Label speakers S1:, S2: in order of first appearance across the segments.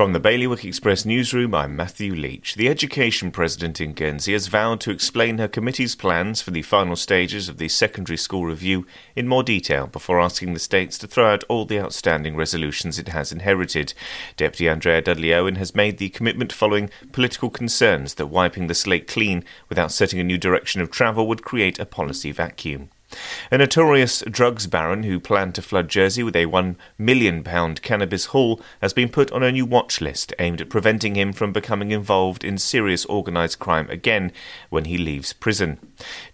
S1: From the Bailiwick Express newsroom, I'm Matthew Leach. The Education President in Guernsey has vowed to explain her committee's plans for the final stages of the secondary school review in more detail before asking the states to throw out all the outstanding resolutions it has inherited. Deputy Andrea Dudley Owen has made the commitment following political concerns that wiping the slate clean without setting a new direction of travel would create a policy vacuum. A notorious drugs baron who planned to flood Jersey with a £1 million cannabis haul has been put on a new watch list aimed at preventing him from becoming involved in serious organised crime again when he leaves prison.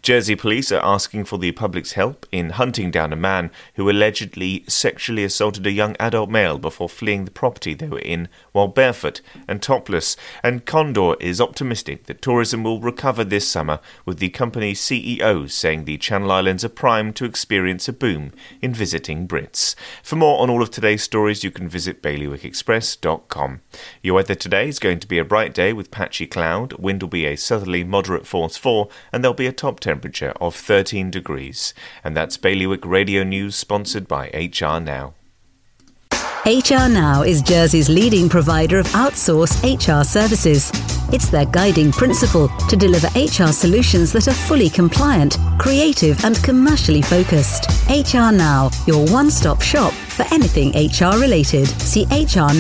S1: Jersey police are asking for the public's help in hunting down a man who allegedly sexually assaulted a young adult male before fleeing the property they were in while barefoot and topless. And Condor is optimistic that tourism will recover this summer, with the company's CEO saying the Channel Islands are primed to experience a boom in visiting Brits. For more on all of today's stories, you can visit bailiwickexpress.com. Your weather today is going to be a bright day with patchy cloud, wind will be a southerly moderate force 4, and there'll be a top temperature of 13 degrees. And that's Bailiwick Radio News sponsored by HR Now.
S2: HR Now is Jersey's leading provider of outsourced HR services. It's their guiding principle to deliver HR solutions that are fully compliant, creative, and commercially focused. HR Now, your one stop shop for anything HR related. See hrnow.je.